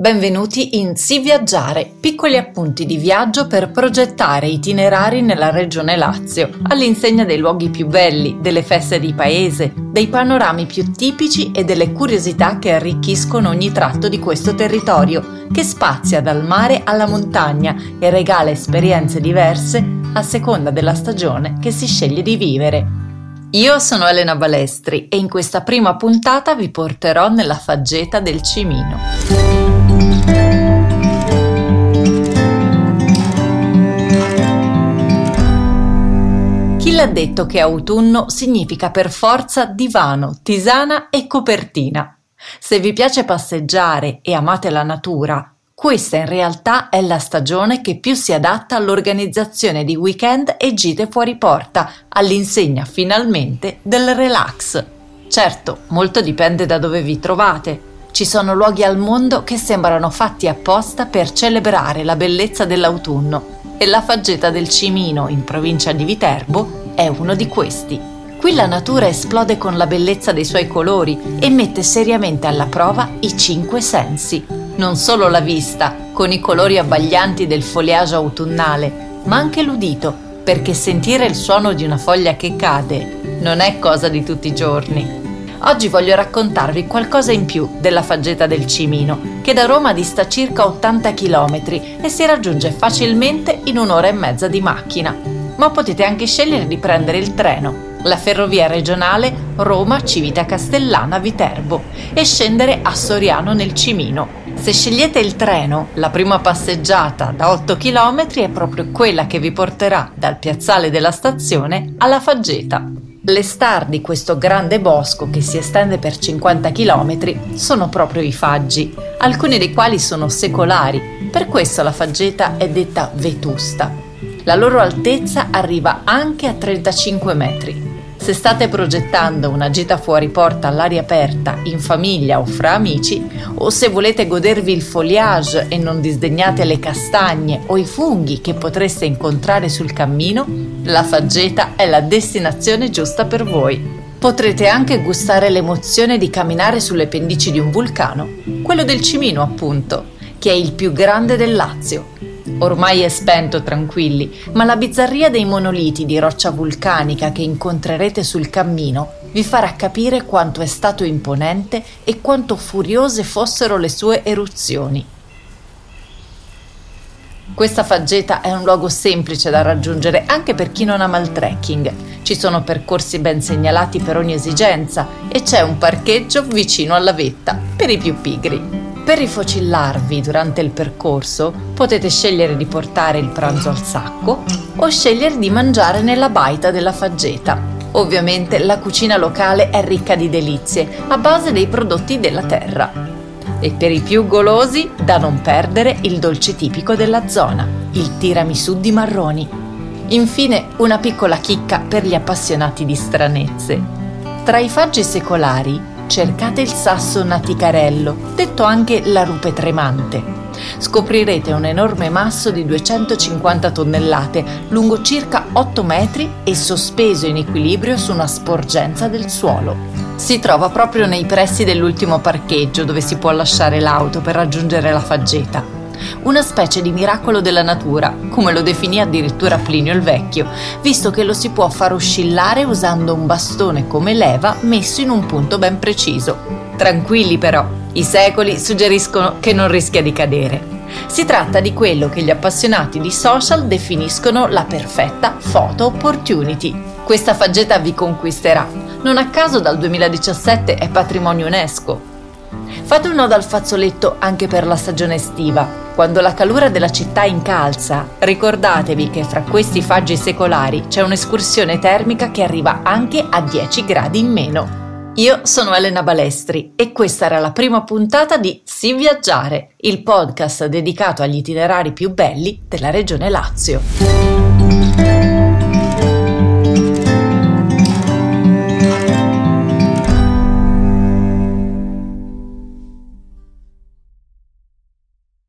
Benvenuti in Si Viaggiare, piccoli appunti di viaggio per progettare itinerari nella regione Lazio, all'insegna dei luoghi più belli, delle feste di paese, dei panorami più tipici e delle curiosità che arricchiscono ogni tratto di questo territorio, che spazia dal mare alla montagna e regala esperienze diverse a seconda della stagione che si sceglie di vivere. Io sono Elena Balestri e in questa prima puntata vi porterò nella faggeta del Cimino. L'ha detto che autunno significa per forza divano, tisana e copertina? Se vi piace passeggiare e amate la natura, questa in realtà è la stagione che più si adatta all'organizzazione di weekend e gite fuori porta, all'insegna finalmente del relax. Certo, molto dipende da dove vi trovate. Ci sono luoghi al mondo che sembrano fatti apposta per celebrare la bellezza dell'autunno e la faggeta del Cimino, in provincia di Viterbo, è uno di questi. Qui la natura esplode con la bellezza dei suoi colori e mette seriamente alla prova i cinque sensi. Non solo la vista, con i colori abbaglianti del foliage autunnale, ma anche l'udito, perché sentire il suono di una foglia che cade non è cosa di tutti i giorni. Oggi voglio raccontarvi qualcosa in più della faggeta del Cimino, che da Roma dista circa 80 km e si raggiunge facilmente in un'ora e mezza di macchina. Ma potete anche scegliere di prendere il treno, la ferrovia regionale Roma-Civita-Castellana-Viterbo e scendere a Soriano nel Cimino. Se scegliete il treno, la prima passeggiata da 8 km è proprio quella che vi porterà dal piazzale della stazione alla faggeta. Le star di questo grande bosco che si estende per 50 km sono proprio i faggi, alcuni dei quali sono secolari, per questo la faggeta è detta vetusta. La loro altezza arriva anche a 35 metri. Se state progettando una gita fuori porta all'aria aperta, in famiglia o fra amici, o se volete godervi il foliage e non disdegnate le castagne o i funghi che potreste incontrare sul cammino, la faggeta è la destinazione giusta per voi. Potrete anche gustare l'emozione di camminare sulle pendici di un vulcano, quello del Cimino appunto, che è il più grande del Lazio Ormai è spento, tranquilli, ma la bizzarria dei monoliti di roccia vulcanica che incontrerete sul cammino vi farà capire quanto è stato imponente e quanto furiose fossero le sue eruzioni. Questa faggeta è un luogo semplice da raggiungere anche per chi non ama il trekking. Ci sono percorsi ben segnalati per ogni esigenza e c'è un parcheggio vicino alla vetta per i più pigri. Per rifocillarvi durante il percorso potete scegliere di portare il pranzo al sacco o scegliere di mangiare nella baita della faggeta. Ovviamente la cucina locale è ricca di delizie a base dei prodotti della terra. E per i più golosi, da non perdere il dolce tipico della zona, il tiramisù di marroni. Infine, una piccola chicca per gli appassionati di stranezze. Tra i faggi secolari cercate il sasso naticarello, detto anche la rupe tremante. Scoprirete un enorme masso di 250 tonnellate, lungo circa 8 metri e sospeso in equilibrio su una sporgenza del suolo. Si trova proprio nei pressi dell'ultimo parcheggio dove si può lasciare l'auto per raggiungere la faggeta una specie di miracolo della natura, come lo definì addirittura Plinio il Vecchio, visto che lo si può far oscillare usando un bastone come leva messo in un punto ben preciso. Tranquilli però, i secoli suggeriscono che non rischia di cadere. Si tratta di quello che gli appassionati di social definiscono la perfetta photo opportunity. Questa faggeta vi conquisterà. Non a caso dal 2017 è patrimonio UNESCO. Fate un nodo al fazzoletto anche per la stagione estiva. Quando la calura della città incalza, ricordatevi che fra questi faggi secolari c'è un'escursione termica che arriva anche a 10 gradi in meno. Io sono Elena Balestri e questa era la prima puntata di Si Viaggiare, il podcast dedicato agli itinerari più belli della regione Lazio.